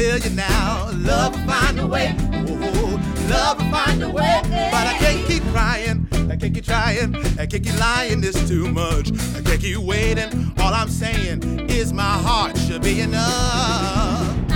tell you now, love will find a way. Oh, love will find a way. But I can't keep crying. I can't keep trying. I can't keep lying. It's too much. I can't keep waiting. All I'm saying is my heart should be enough.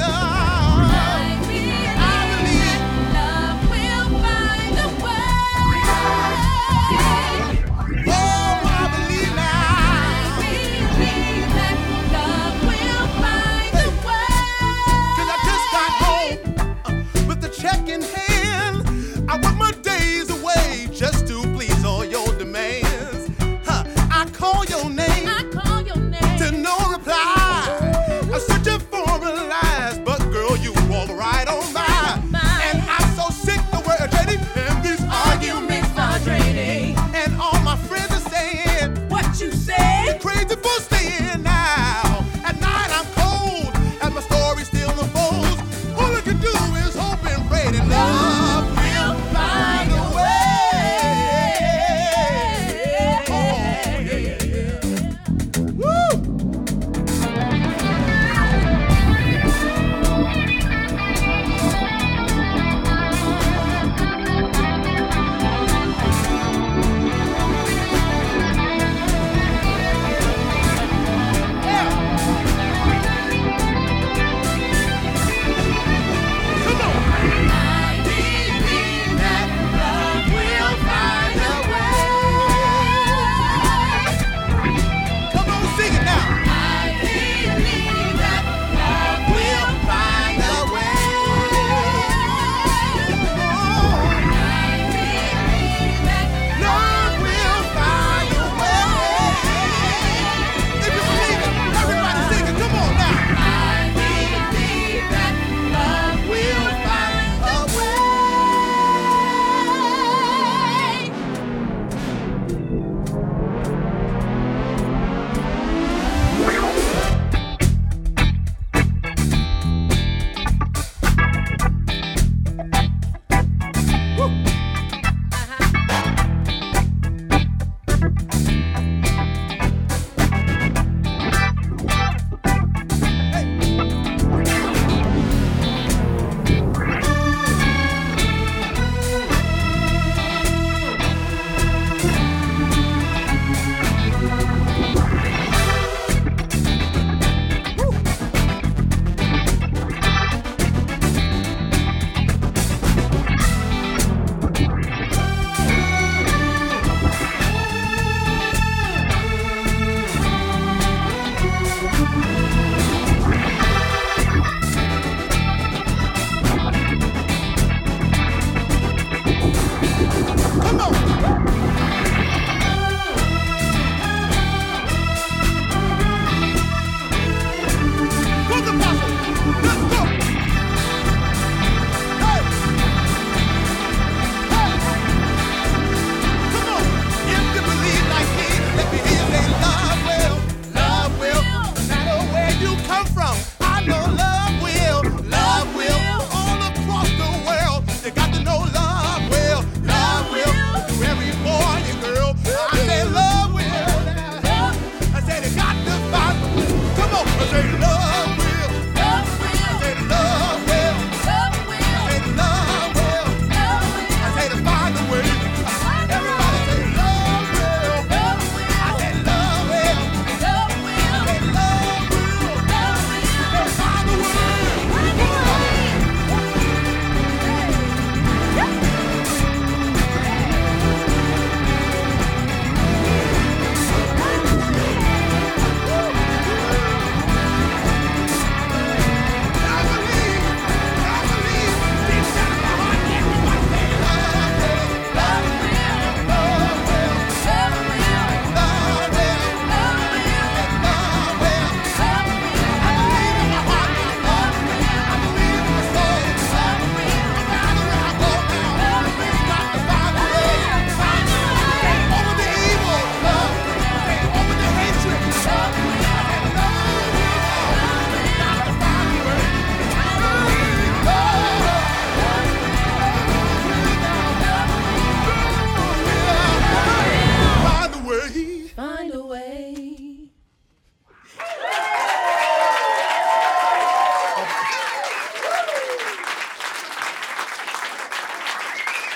together.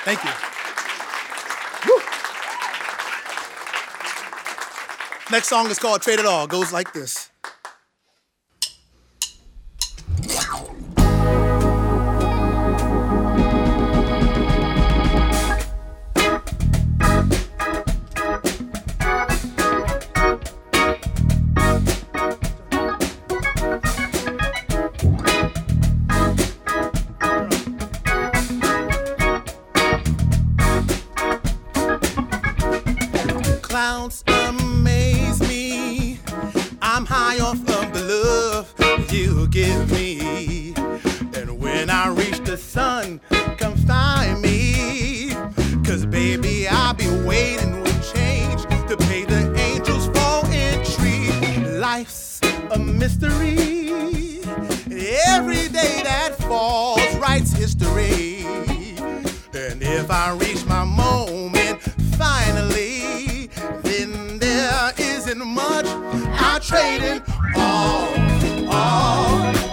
Thank you. Woo. Next song is called Trade It All. Goes like this. the sun comes find me. Cause baby, I'll be waiting with change to pay the angels for entry. Life's a mystery. Every day that falls writes history. And if I reach my moment finally, then there isn't much I trade in all, all.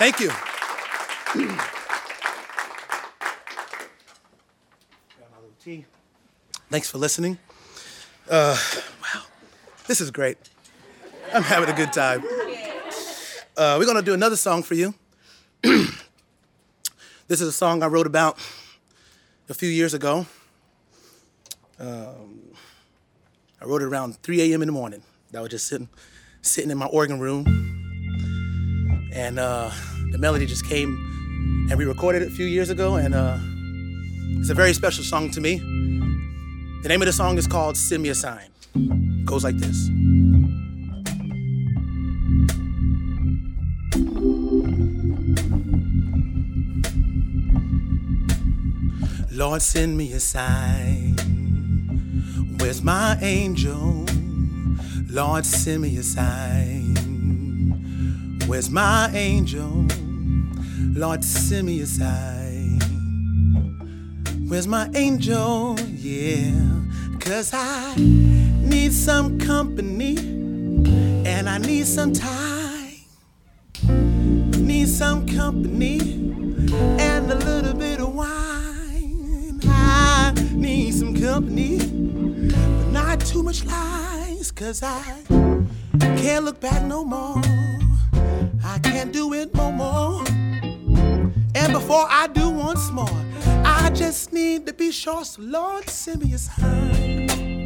Thank you. Thanks for listening. Uh, wow, this is great. I'm having a good time. Uh, we're gonna do another song for you. this is a song I wrote about a few years ago. Um, I wrote it around 3 a.m. in the morning. I was just sitting, sitting in my organ room, and uh, the melody just came, and we recorded it a few years ago, and uh, it's a very special song to me. The name of the song is called "Send Me a Sign." It goes like this. Lord, send me a sign. Where's my angel? Lord, send me a sign. Where's my angel? Lord, send me a sign. Where's my angel? Yeah, cause I need some company and I need some time. Need some company and a little bit of wine. I need some company, but not too much lies, cause I can't look back no more. Before I do once more, I just need to be sure. So Lord, send me a sign.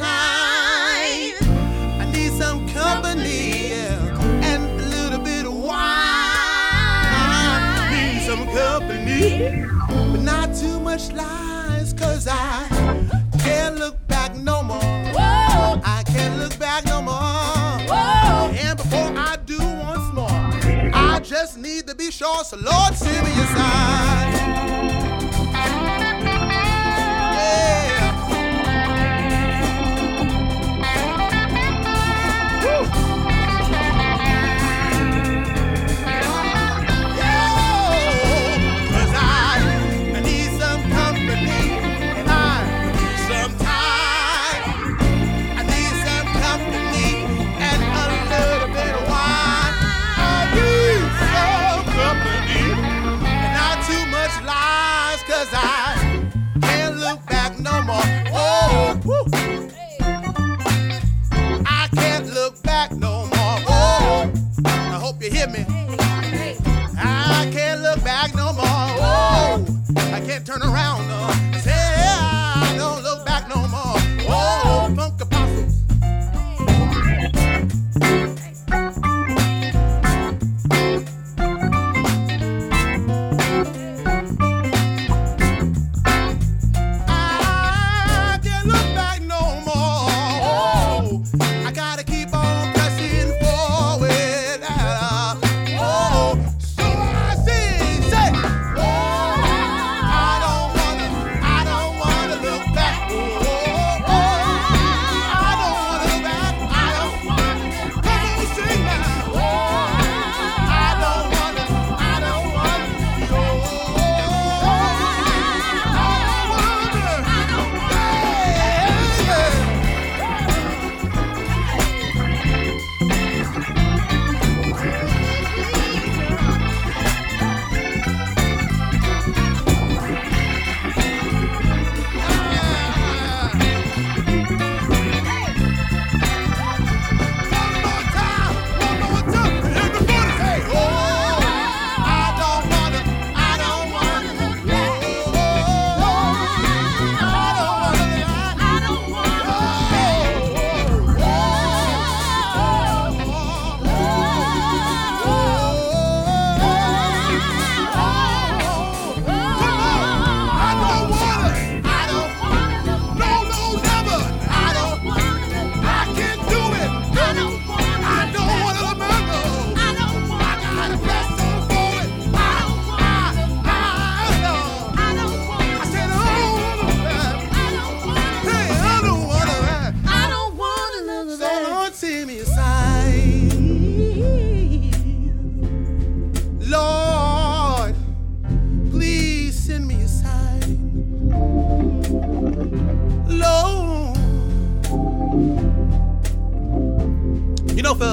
Time. I need some company yeah, and a little bit of wine. I need some company, but not too much lies. Cause I can't look back no more. whoa, I can't look back no more. whoa. And before I do once more, I just need to be sure. So Lord, send me a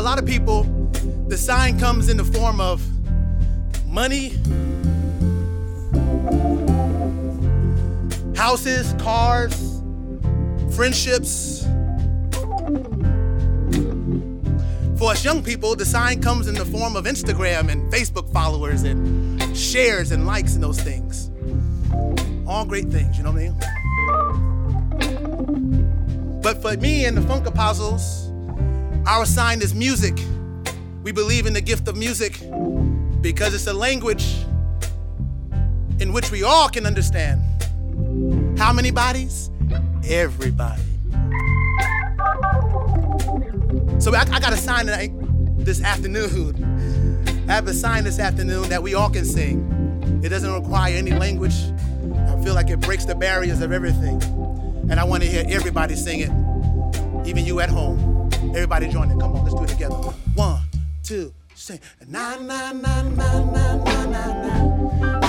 lot of people, the sign comes in the form of money, houses, cars, friendships. For us young people, the sign comes in the form of Instagram and Facebook followers and shares and likes and those things. All great things, you know what I mean? But for me and the Funk Apostles, our sign is music. We believe in the gift of music because it's a language in which we all can understand. How many bodies? Everybody. So I, I got a sign tonight, this afternoon. I have a sign this afternoon that we all can sing. It doesn't require any language. I feel like it breaks the barriers of everything. And I want to hear everybody sing it, even you at home. Everybody join it. Come on, let's do it together. One, two, sing. Na na na na na na na na.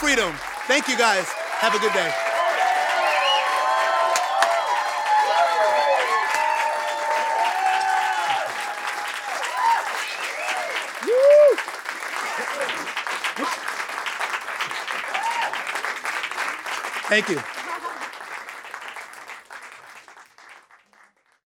Freedom. Thank you guys. Have a good day. Thank you.